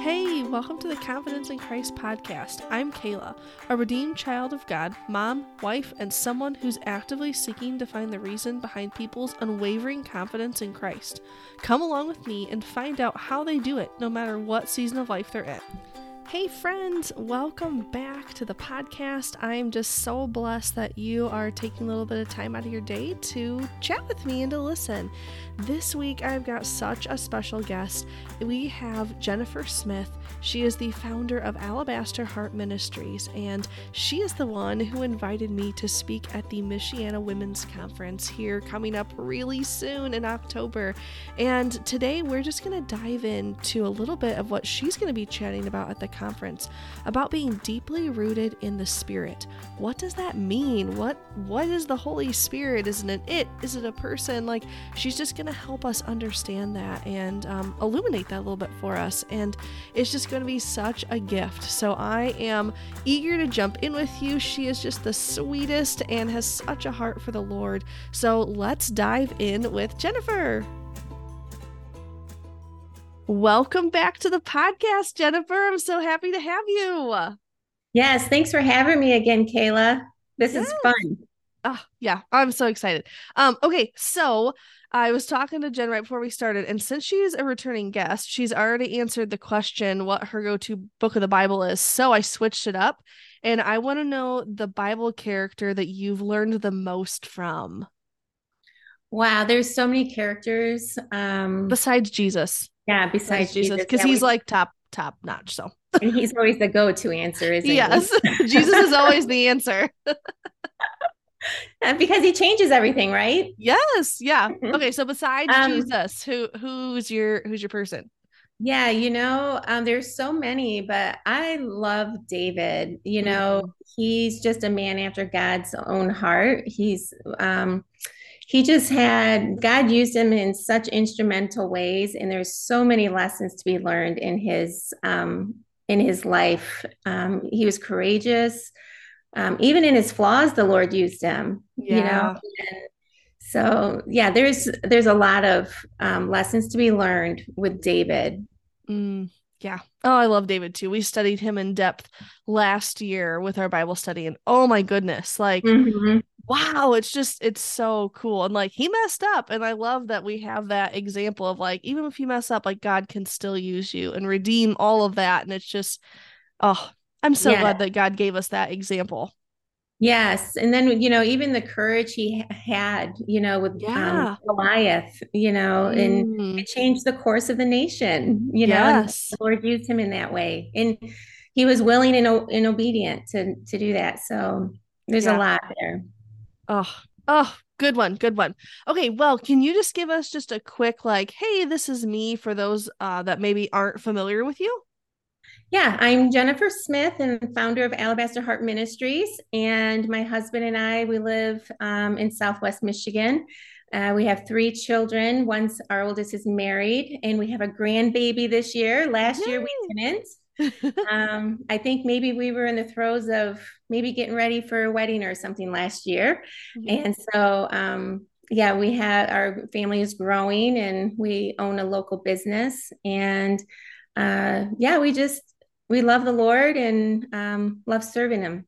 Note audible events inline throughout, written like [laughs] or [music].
Hey, welcome to the Confidence in Christ podcast. I'm Kayla, a redeemed child of God, mom, wife, and someone who's actively seeking to find the reason behind people's unwavering confidence in Christ. Come along with me and find out how they do it, no matter what season of life they're in. Hey, friends, welcome back to the podcast. I'm just so blessed that you are taking a little bit of time out of your day to chat with me and to listen. This week, I've got such a special guest. We have Jennifer Smith. She is the founder of Alabaster Heart Ministries, and she is the one who invited me to speak at the Michiana Women's Conference here coming up really soon in October. And today, we're just going to dive into a little bit of what she's going to be chatting about at the conference about being deeply rooted in the Spirit. What does that mean? What What is the Holy Spirit? Isn't it it? Is it a person? Like, she's just going to help us understand that and um, illuminate that a little bit for us. And it's just going to be such a gift. So I am eager to jump in with you. She is just the sweetest and has such a heart for the Lord. So let's dive in with Jennifer. Welcome back to the podcast, Jennifer. I'm so happy to have you. Yes, thanks for having me again, Kayla. This yes. is fun. Oh, yeah, I'm so excited. Um, okay, so I was talking to Jen right before we started, and since she's a returning guest, she's already answered the question what her go-to book of the Bible is. So I switched it up, and I want to know the Bible character that you've learned the most from. Wow, there's so many characters. Um besides Jesus. Yeah, besides, besides Jesus, because yeah, he's we... like top top notch. So [laughs] and he's always the go-to answer, isn't yes. he? Yes, [laughs] Jesus is always the answer. [laughs] because he changes everything, right? Yes. Yeah. Mm-hmm. Okay. So besides um, Jesus, who who's your who's your person? Yeah, you know, um, there's so many, but I love David. You know, mm-hmm. he's just a man after God's own heart. He's um he just had God used him in such instrumental ways, and there's so many lessons to be learned in his um in his life. Um, he was courageous um, even in his flaws the lord used him yeah. you know and so yeah there's there's a lot of um, lessons to be learned with david mm, yeah oh i love david too we studied him in depth last year with our bible study and oh my goodness like mm-hmm. wow it's just it's so cool and like he messed up and i love that we have that example of like even if you mess up like god can still use you and redeem all of that and it's just oh I'm so yeah. glad that God gave us that example. Yes. And then, you know, even the courage he had, you know, with um, yeah. um, Goliath, you know, mm. and it changed the course of the nation, you yes. know, the Lord used him in that way. And he was willing and, and obedient to, to do that. So there's yeah. a lot there. Oh, oh, good one. Good one. Okay. Well, can you just give us just a quick, like, hey, this is me for those uh, that maybe aren't familiar with you? Yeah, I'm Jennifer Smith and founder of Alabaster Heart Ministries. And my husband and I, we live um, in Southwest Michigan. Uh, we have three children. One's our oldest is married, and we have a grandbaby this year. Last Yay. year we didn't. [laughs] um, I think maybe we were in the throes of maybe getting ready for a wedding or something last year. And so, um, yeah, we had our family is growing and we own a local business. And uh, yeah, we just we love the Lord and um, love serving Him.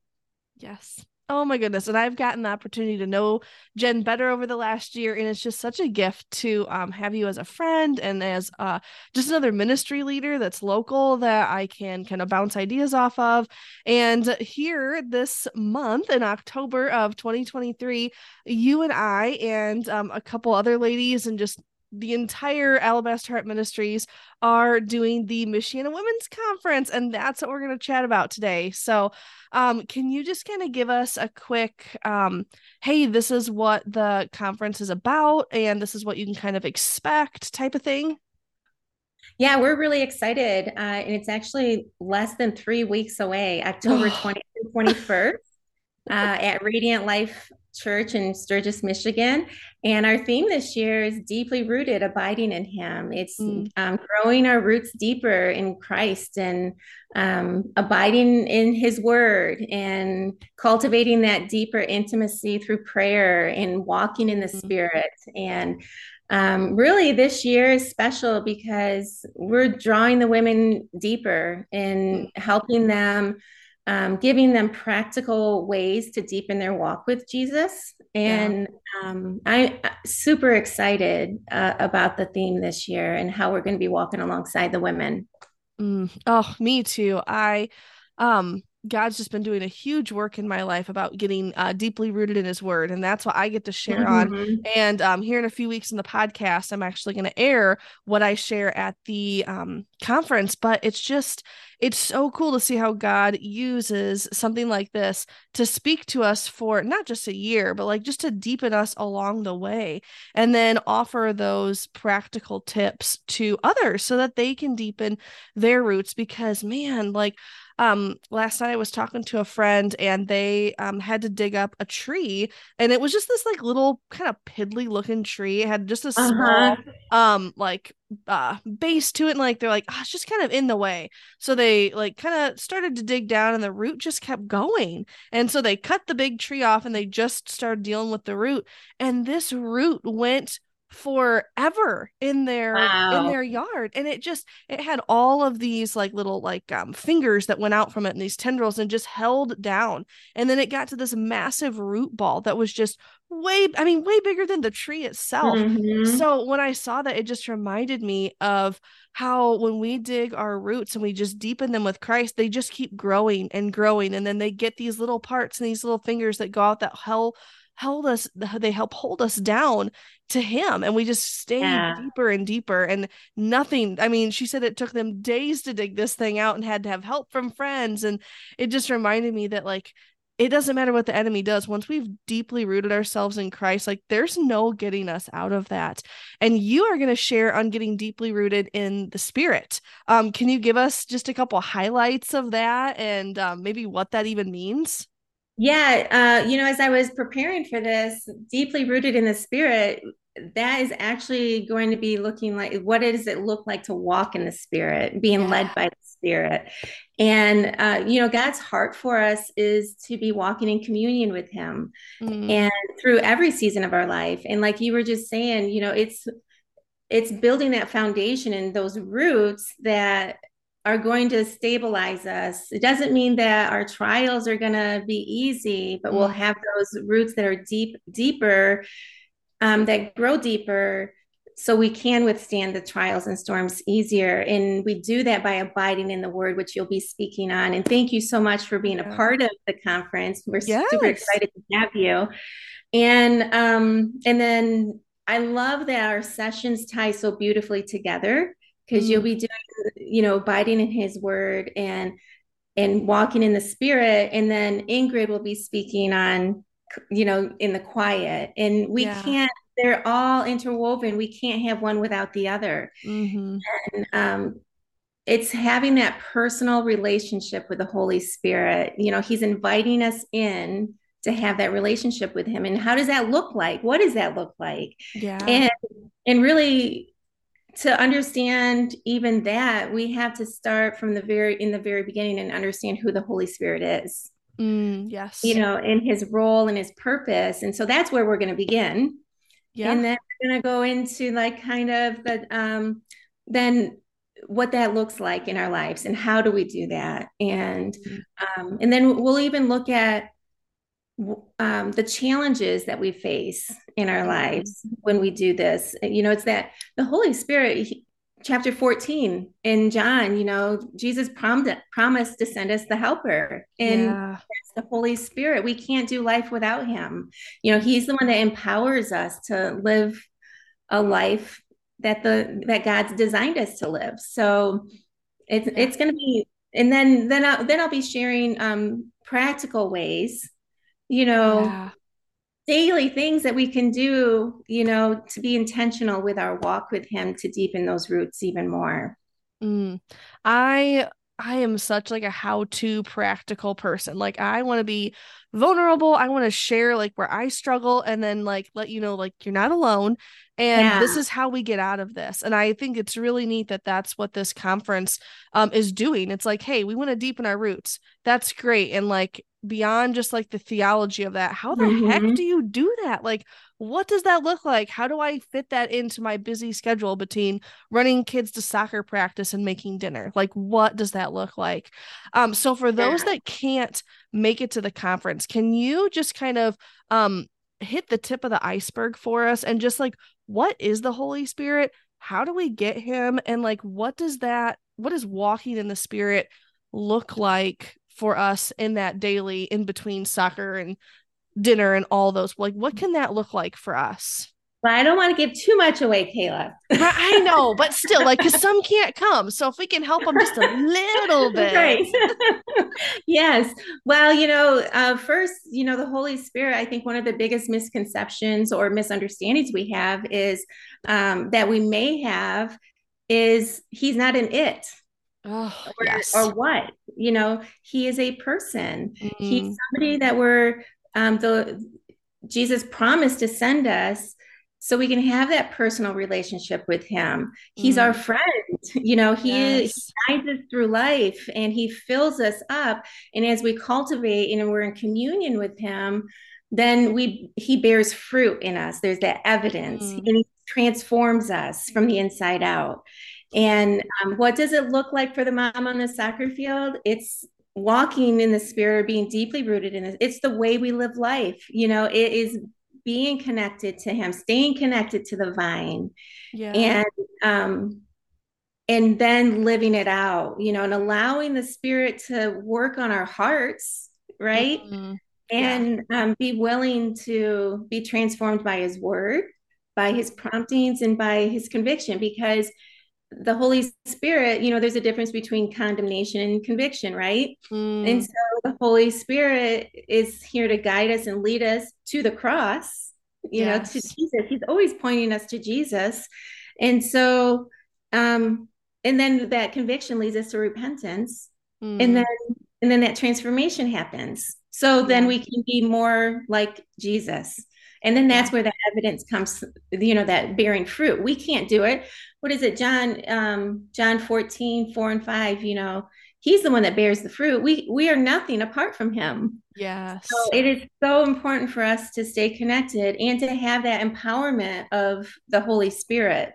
Yes. Oh my goodness. And I've gotten the opportunity to know Jen better over the last year. And it's just such a gift to um, have you as a friend and as uh, just another ministry leader that's local that I can kind of bounce ideas off of. And here this month in October of 2023, you and I and um, a couple other ladies and just the entire Alabaster Heart Ministries are doing the Michiana Women's Conference, and that's what we're going to chat about today. So, um, can you just kind of give us a quick, um, hey, this is what the conference is about, and this is what you can kind of expect type of thing? Yeah, we're really excited. Uh, and it's actually less than three weeks away, October 20th and 21st. Uh, at Radiant Life Church in Sturgis, Michigan. And our theme this year is deeply rooted, abiding in Him. It's mm. um, growing our roots deeper in Christ and um, abiding in His Word and cultivating that deeper intimacy through prayer and walking in the mm. Spirit. And um, really this year is special because we're drawing the women deeper and helping them um, giving them practical ways to deepen their walk with jesus and yeah. um, i'm super excited uh, about the theme this year and how we're going to be walking alongside the women mm. oh me too i um God's just been doing a huge work in my life about getting uh, deeply rooted in His Word, and that's what I get to share mm-hmm. on. And um, here in a few weeks in the podcast, I'm actually going to air what I share at the um, conference. But it's just, it's so cool to see how God uses something like this to speak to us for not just a year, but like just to deepen us along the way, and then offer those practical tips to others so that they can deepen their roots. Because man, like um last night I was talking to a friend and they um had to dig up a tree and it was just this like little kind of piddly looking tree. It had just a uh-huh. small um like uh base to it and like they're like oh, it's just kind of in the way so they like kind of started to dig down and the root just kept going and so they cut the big tree off and they just started dealing with the root and this root went forever in their wow. in their yard. And it just it had all of these like little like um fingers that went out from it and these tendrils and just held down. And then it got to this massive root ball that was just way i mean way bigger than the tree itself. Mm-hmm. so when i saw that it just reminded me of how when we dig our roots and we just deepen them with christ they just keep growing and growing. And then they get these little parts and these little fingers that go out that hell held us they help hold us down to him and we just stayed yeah. deeper and deeper and nothing i mean she said it took them days to dig this thing out and had to have help from friends and it just reminded me that like it doesn't matter what the enemy does once we've deeply rooted ourselves in christ like there's no getting us out of that and you are going to share on getting deeply rooted in the spirit um, can you give us just a couple highlights of that and um, maybe what that even means yeah, uh, you know, as I was preparing for this, deeply rooted in the spirit, that is actually going to be looking like what does it look like to walk in the spirit, being yeah. led by the spirit. And, uh, you know, God's heart for us is to be walking in communion with Him mm. and through every season of our life. And like you were just saying, you know, it's, it's building that foundation and those roots that are going to stabilize us. It doesn't mean that our trials are going to be easy, but we'll mm. have those roots that are deep, deeper, um, that grow deeper, so we can withstand the trials and storms easier. And we do that by abiding in the Word, which you'll be speaking on. And thank you so much for being a part of the conference. We're yes. super excited to have you. And um, and then I love that our sessions tie so beautifully together because mm. you'll be doing you know abiding in his word and and walking in the spirit and then ingrid will be speaking on you know in the quiet and we yeah. can't they're all interwoven we can't have one without the other. Mm-hmm. and um it's having that personal relationship with the holy spirit you know he's inviting us in to have that relationship with him and how does that look like? What does that look like? Yeah. And and really to understand even that we have to start from the very in the very beginning and understand who the holy spirit is mm, yes you know in his role and his purpose and so that's where we're going to begin yeah and then we're going to go into like kind of the um then what that looks like in our lives and how do we do that and mm-hmm. um and then we'll even look at um, the challenges that we face in our mm-hmm. lives when we do this. You know, it's that the Holy Spirit, chapter 14 in John, you know, Jesus promised, promised to send us the helper. And yeah. the Holy Spirit. We can't do life without him. You know, he's the one that empowers us to live a life that the that God's designed us to live. So it's yeah. it's going to be and then then I'll, then I'll be sharing um practical ways you know, yeah. Daily things that we can do, you know, to be intentional with our walk with Him to deepen those roots even more. Mm. I I am such like a how-to practical person. Like I want to be vulnerable. I want to share like where I struggle and then like let you know like you're not alone and yeah. this is how we get out of this. And I think it's really neat that that's what this conference um is doing. It's like, hey, we want to deepen our roots. That's great and like beyond just like the theology of that how the mm-hmm. heck do you do that? Like what does that look like? How do i fit that into my busy schedule between running kids to soccer practice and making dinner? Like what does that look like? Um so for those that can't make it to the conference can you just kind of um hit the tip of the iceberg for us and just like what is the holy spirit? How do we get him? And like what does that what does walking in the spirit look like for us in that daily in between soccer and dinner and all those like what can that look like for us but I don't want to give too much away, Kayla. I [laughs] know, but still, like, because some can't come. So if we can help them just a little [laughs] bit. Right. [laughs] yes. Well, you know, uh, first, you know, the Holy Spirit, I think one of the biggest misconceptions or misunderstandings we have is um, that we may have is he's not an it. Oh, or, yes. or what? You know, he is a person. Mm. He's somebody that we're, um, the, Jesus promised to send us so we can have that personal relationship with him he's mm. our friend [laughs] you know he, yes. he guides us through life and he fills us up and as we cultivate and we're in communion with him then we he bears fruit in us there's that evidence mm. and he transforms us from the inside out and um, what does it look like for the mom on the soccer field it's walking in the spirit being deeply rooted in it it's the way we live life you know it is being connected to him staying connected to the vine yeah. and um and then living it out you know and allowing the spirit to work on our hearts right mm-hmm. and yeah. um, be willing to be transformed by his word by his promptings and by his conviction because the Holy Spirit, you know, there's a difference between condemnation and conviction, right? Mm. And so the Holy Spirit is here to guide us and lead us to the cross, you yes. know, to Jesus. He's always pointing us to Jesus. And so, um, and then that conviction leads us to repentance. Mm. And then and then that transformation happens. So then we can be more like Jesus. And then that's where the evidence comes, you know, that bearing fruit. We can't do it. What is it, John, um, John 14, 4 and 5, you know, he's the one that bears the fruit. We we are nothing apart from him. Yes. So it is so important for us to stay connected and to have that empowerment of the Holy Spirit.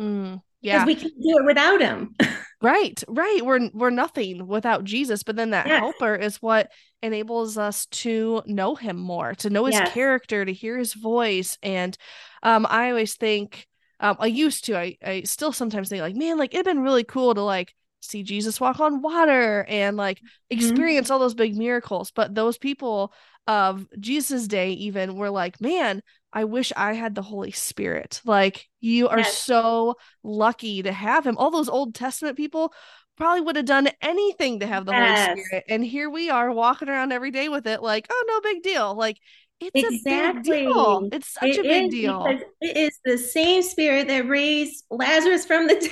Mm, yeah. Because we can't do it without him. [laughs] Right, right. We're we're nothing without Jesus, but then that helper is what enables us to know him more, to know his character, to hear his voice. And um, I always think, um, I used to, I, I still sometimes think like, man, like it'd been really cool to like see Jesus walk on water and like mm-hmm. experience mm-hmm. all those big miracles. But those people of Jesus' day even were like, man, I wish I had the Holy Spirit. Like, you are yes. so lucky to have him. All those Old Testament people probably would have done anything to have the yes. Holy Spirit. And here we are walking around every day with it, like, oh, no big deal. Like, it's exactly. a big deal. It's such it a big deal. It is the same spirit that raised Lazarus from the [laughs] dead.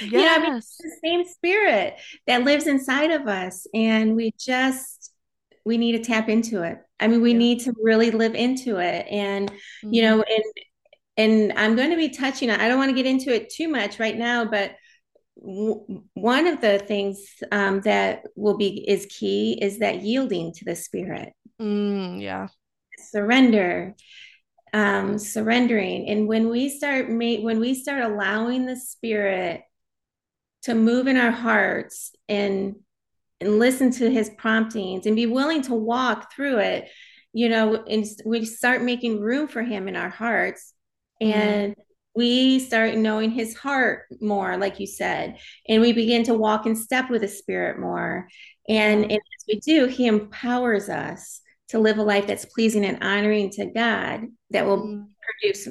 Yes. you know, I mean, it's the same spirit that lives inside of us. And we just, we need to tap into it. I mean, we yeah. need to really live into it. And, mm-hmm. you know, and and I'm going to be touching on, I don't want to get into it too much right now, but w- one of the things um, that will be is key is that yielding to the spirit. Mm, yeah. Surrender. Um, surrendering. And when we start ma- when we start allowing the spirit to move in our hearts and and listen to his promptings and be willing to walk through it you know and we start making room for him in our hearts mm-hmm. and mm-hmm. we start knowing his heart more like you said and we begin to walk in step with the spirit more and, and as we do he empowers us to live a life that's pleasing and honoring to god that will mm-hmm. produce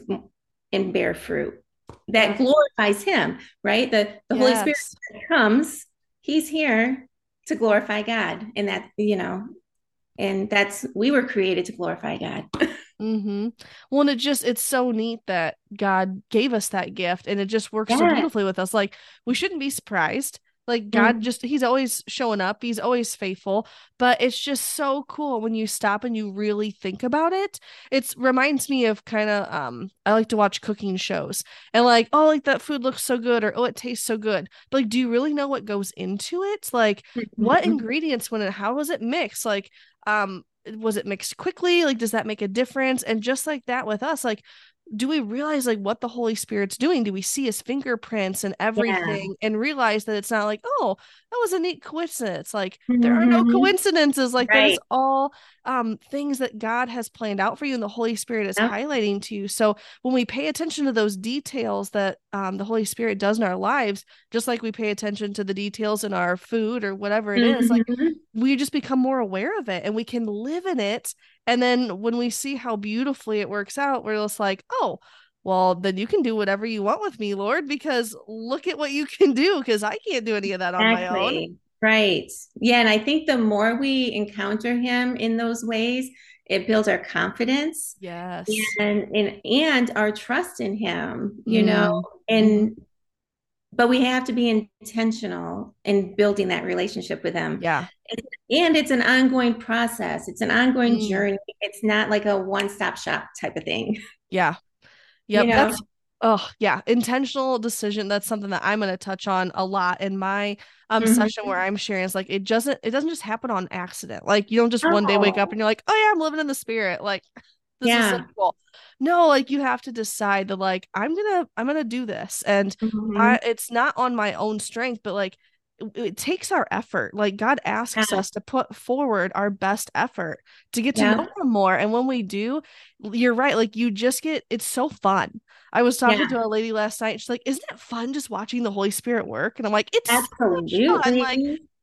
and bear fruit that glorifies him right the, the yes. holy spirit comes he's here to glorify God. And that, you know, and that's, we were created to glorify God. [laughs] mm-hmm. Well, and it just, it's so neat that God gave us that gift and it just works yeah. so beautifully with us. Like, we shouldn't be surprised like God mm. just he's always showing up. He's always faithful, but it's just so cool when you stop and you really think about it. It reminds me of kind of um I like to watch cooking shows. And like, oh, like that food looks so good or oh, it tastes so good. But like do you really know what goes into it? Like what mm-hmm. ingredients went in? how was it mixed? Like um was it mixed quickly like does that make a difference and just like that with us like do we realize like what the holy spirit's doing do we see his fingerprints and everything yeah. and realize that it's not like oh that was a neat coincidence like mm-hmm. there are no mm-hmm. coincidences like right. there's all um things that god has planned out for you and the holy spirit is highlighting to you so when we pay attention to those details that um, the holy spirit does in our lives just like we pay attention to the details in our food or whatever it mm-hmm. is like mm-hmm. we just become more aware of it and we can live in it and then when we see how beautifully it works out, we're just like, oh, well, then you can do whatever you want with me, Lord, because look at what you can do, because I can't do any of that exactly. on my own. Right. Yeah. And I think the more we encounter him in those ways, it builds our confidence. Yes. And and, and our trust in him, you mm. know, and mm-hmm. but we have to be intentional in building that relationship with him. Yeah and it's an ongoing process it's an ongoing mm. journey it's not like a one-stop shop type of thing yeah [laughs] yeah you know? that's oh yeah intentional decision that's something that i'm going to touch on a lot in my um mm-hmm. session where i'm sharing is like it doesn't it doesn't just happen on accident like you don't just oh. one day wake up and you're like oh yeah i'm living in the spirit like [laughs] this yeah. is simple no like you have to decide that like i'm gonna i'm gonna do this and mm-hmm. I, it's not on my own strength but like it takes our effort. Like God asks yeah. us to put forward our best effort to get to yeah. know him more. And when we do, you're right. Like you just get it's so fun. I was talking yeah. to a lady last night. She's like, Isn't it fun just watching the Holy Spirit work? And I'm like, It's absolutely so fun. like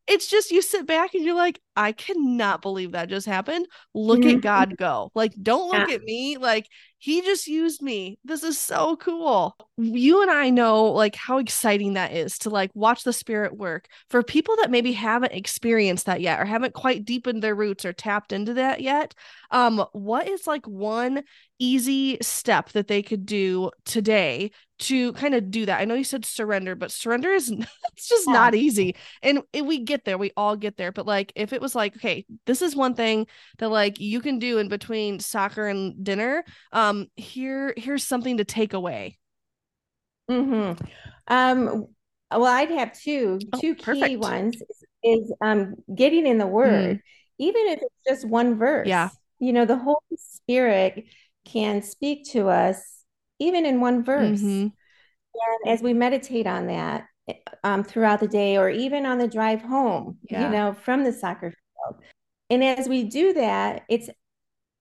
it's just you sit back and you're like, I cannot believe that just happened. Look mm-hmm. at God go. Like, don't look at me. Like, he just used me. This is so cool. You and I know like how exciting that is to like watch the spirit work. For people that maybe haven't experienced that yet or haven't quite deepened their roots or tapped into that yet, um what is like one easy step that they could do today to kind of do that? I know you said surrender, but surrender is [laughs] it's just yeah. not easy. And we get there, we all get there, but like if it was like, okay, this is one thing that like you can do in between soccer and dinner, um here here's something to take away mm-hmm. um well i'd have two oh, two key ones is, is, um getting in the word mm. even if it's just one verse yeah you know the holy spirit can speak to us even in one verse mm-hmm. and as we meditate on that um, throughout the day or even on the drive home yeah. you know from the soccer field and as we do that it's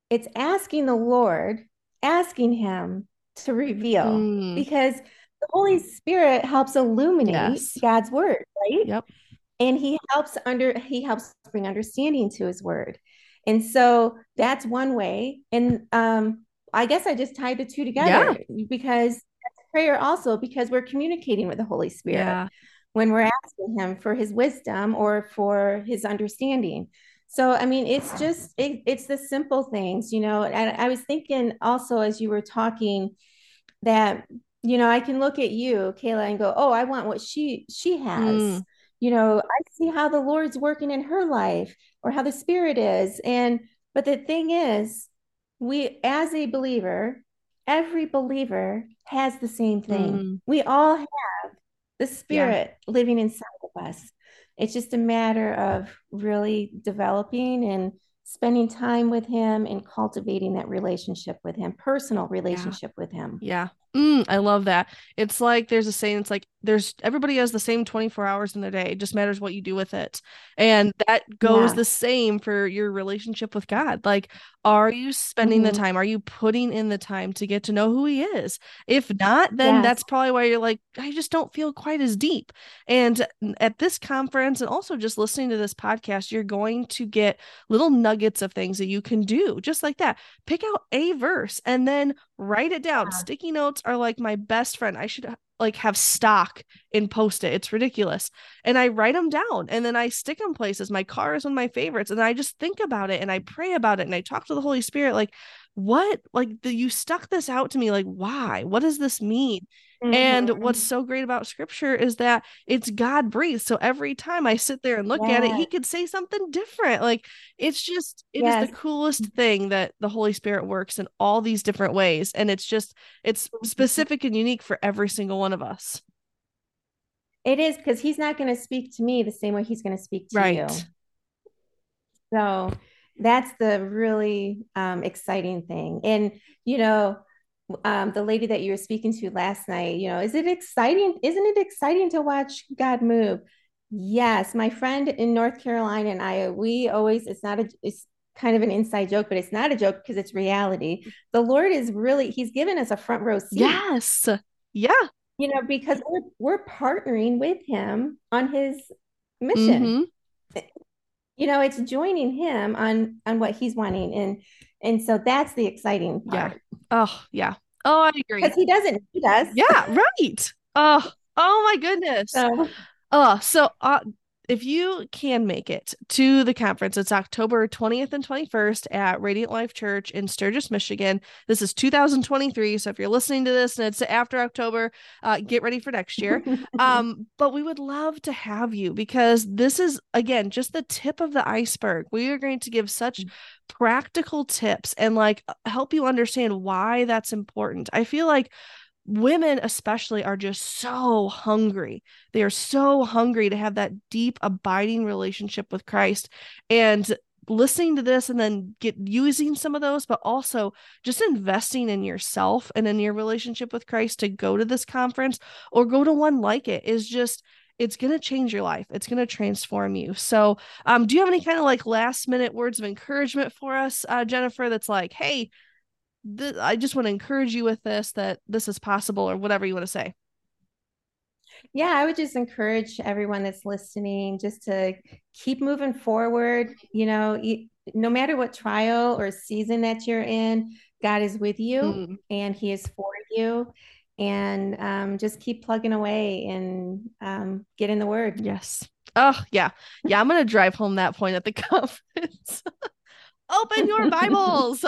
it's asking the lord asking him to reveal mm. because the Holy Spirit helps illuminate yes. God's word, right? Yep. And he helps under he helps bring understanding to his word. And so that's one way. And um I guess I just tied the two together yeah. because prayer also because we're communicating with the Holy Spirit yeah. when we're asking him for his wisdom or for his understanding. So, I mean, it's just, it, it's the simple things, you know. And I was thinking also as you were talking that, you know, I can look at you, Kayla, and go, oh, I want what she she has. Mm. You know, I see how the Lord's working in her life or how the Spirit is. And, but the thing is, we, as a believer, every believer has the same thing. Mm. We all have the Spirit yeah. living inside of us it's just a matter of really developing and spending time with him and cultivating that relationship with him personal relationship yeah. with him yeah mm, i love that it's like there's a saying it's like there's everybody has the same 24 hours in their day it just matters what you do with it and that goes yeah. the same for your relationship with god like are you spending mm-hmm. the time are you putting in the time to get to know who he is if not then yes. that's probably why you're like i just don't feel quite as deep and at this conference and also just listening to this podcast you're going to get little nuggets of things that you can do just like that pick out a verse and then write it down yeah. sticky notes are like my best friend i should like have stock in post it. It's ridiculous. And I write them down and then I stick them places. My car is one of my favorites. And I just think about it and I pray about it and I talk to the Holy Spirit like, what? Like, the, you stuck this out to me. Like, why? What does this mean? Mm-hmm. And what's so great about scripture is that it's God breathed. So every time I sit there and look at it, he could say something different. Like it's just, it yes. is the coolest thing that the Holy Spirit works in all these different ways. And it's just, it's mm-hmm. specific and unique for every single one of us. It is because he's not going to speak to me the same way he's going to speak to right. you. So that's the really um, exciting thing. And, you know, um, the lady that you were speaking to last night, you know, is it exciting? Isn't it exciting to watch God move? Yes, my friend in North Carolina and I, we always, it's not a, it's kind of an inside joke, but it's not a joke because it's reality. The Lord is really, He's given us a front row seat. Yes. Yeah. You know, because we're, we're partnering with Him on His mission. Mm-hmm. You know, it's joining Him on on what He's wanting, and and so that's the exciting part. Yeah. Oh yeah. Oh, I agree. Because He doesn't He does. Yeah. Right. Oh. Oh my goodness. So, Oh, so uh, if you can make it to the conference, it's October 20th and 21st at Radiant Life Church in Sturgis, Michigan. This is 2023. So if you're listening to this and it's after October, uh, get ready for next year. [laughs] um, but we would love to have you because this is, again, just the tip of the iceberg. We are going to give such mm. practical tips and like help you understand why that's important. I feel like women especially are just so hungry. They are so hungry to have that deep abiding relationship with christ. And listening to this and then get using some of those but also just investing in yourself and in your relationship with christ to go to this conference or go to one like it is just it's going to change your life. It's going to transform you. So um do you have any kind of like last minute words of encouragement for us uh, jennifer that's like hey th- I just want to encourage you with this that this is possible or whatever you want to say. Yeah, I would just encourage everyone that's listening just to keep moving forward. You know, no matter what trial or season that you're in, God is with you mm. and He is for you. And um, just keep plugging away and um, get in the Word. Yes. Oh, yeah. Yeah, I'm going to drive home that point at the [laughs] conference. [laughs] Open your [laughs] Bibles.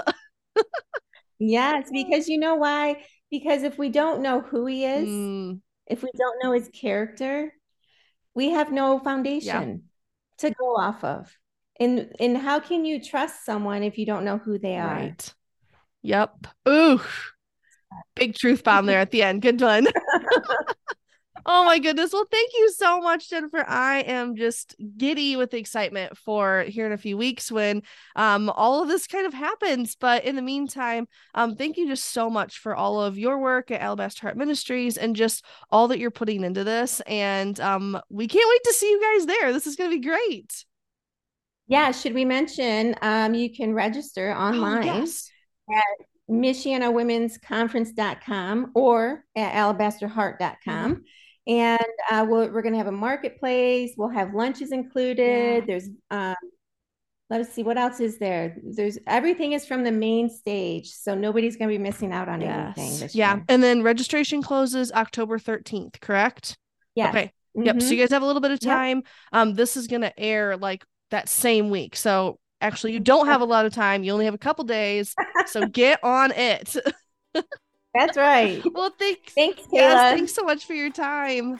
Yes, because you know why? Because if we don't know who he is, mm. if we don't know his character, we have no foundation yeah. to go off of. And and how can you trust someone if you don't know who they are? Right. Yep. Ooh. Big truth bomb there at the end. Good one. [laughs] [laughs] Oh my goodness. Well, thank you so much, Jennifer. I am just giddy with excitement for here in a few weeks when um, all of this kind of happens. But in the meantime, um, thank you just so much for all of your work at Alabaster Heart Ministries and just all that you're putting into this. And um, we can't wait to see you guys there. This is going to be great. Yeah. Should we mention um, you can register oh, online oh, yes. at michianawomen'sconference.com or at alabasterheart.com. Mm-hmm and uh, we we are going to have a marketplace. We'll have lunches included. Yeah. There's, um, let us see what else is there. There's everything is from the main stage, so nobody's going to be missing out on yes. anything. yeah, year. and then registration closes October 13th, correct? Yeah. Okay. Mm-hmm. Yep. So you guys have a little bit of time. Yep. Um, this is going to air like that same week. So actually, you don't have a lot of time. You only have a couple days. so [laughs] get on it. [laughs] That's right. [laughs] well, thanks. Thanks, Kayla. Yes, thanks so much for your time.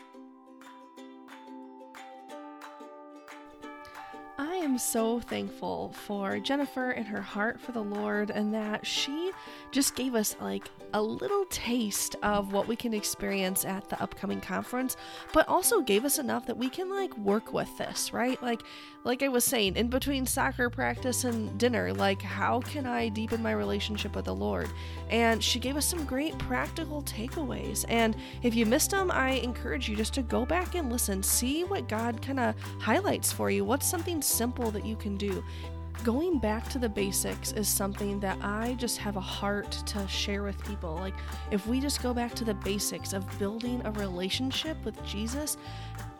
I am so thankful for Jennifer and her heart for the Lord, and that she just gave us like a little taste of what we can experience at the upcoming conference, but also gave us enough that we can like work with this, right? Like, like I was saying, in between soccer practice and dinner, like how can I deepen my relationship with the Lord? And she gave us some great practical takeaways. And if you missed them, I encourage you just to go back and listen, see what God kind of highlights for you. What's something simple that you can do? going back to the basics is something that I just have a heart to share with people. Like, if we just go back to the basics of building a relationship with Jesus,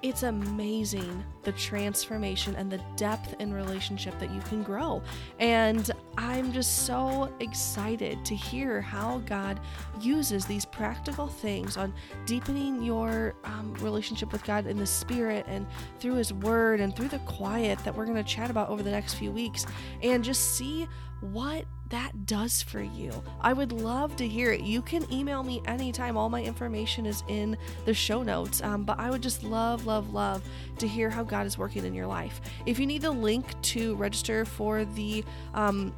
it's amazing the transformation and the depth in relationship that you can grow. And I'm just so excited to hear how God uses these practical things on deepening your um, relationship with God in the Spirit and through His Word and through the quiet that we're going to chat about over the next few weeks and just see what that does for you. I would love to hear it. You can email me anytime. All my information is in the show notes. Um, but I would just love, love, love to hear how God is working in your life. If you need the link to register for the um,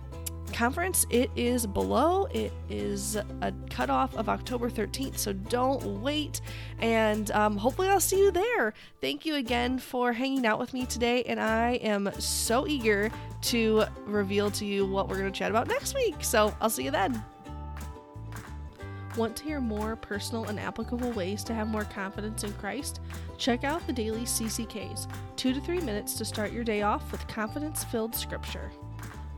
conference, it is below. It is a cutoff of October 13th, so don't wait. And um, hopefully, I'll see you there. Thank you again for hanging out with me today, and I am so eager to reveal to you what we're going to chat about next week. So I'll see you then. Want to hear more personal and applicable ways to have more confidence in Christ? Check out the daily CCKs, two to three minutes to start your day off with confidence filled scripture.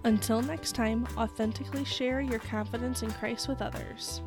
Until next time, authentically share your confidence in Christ with others.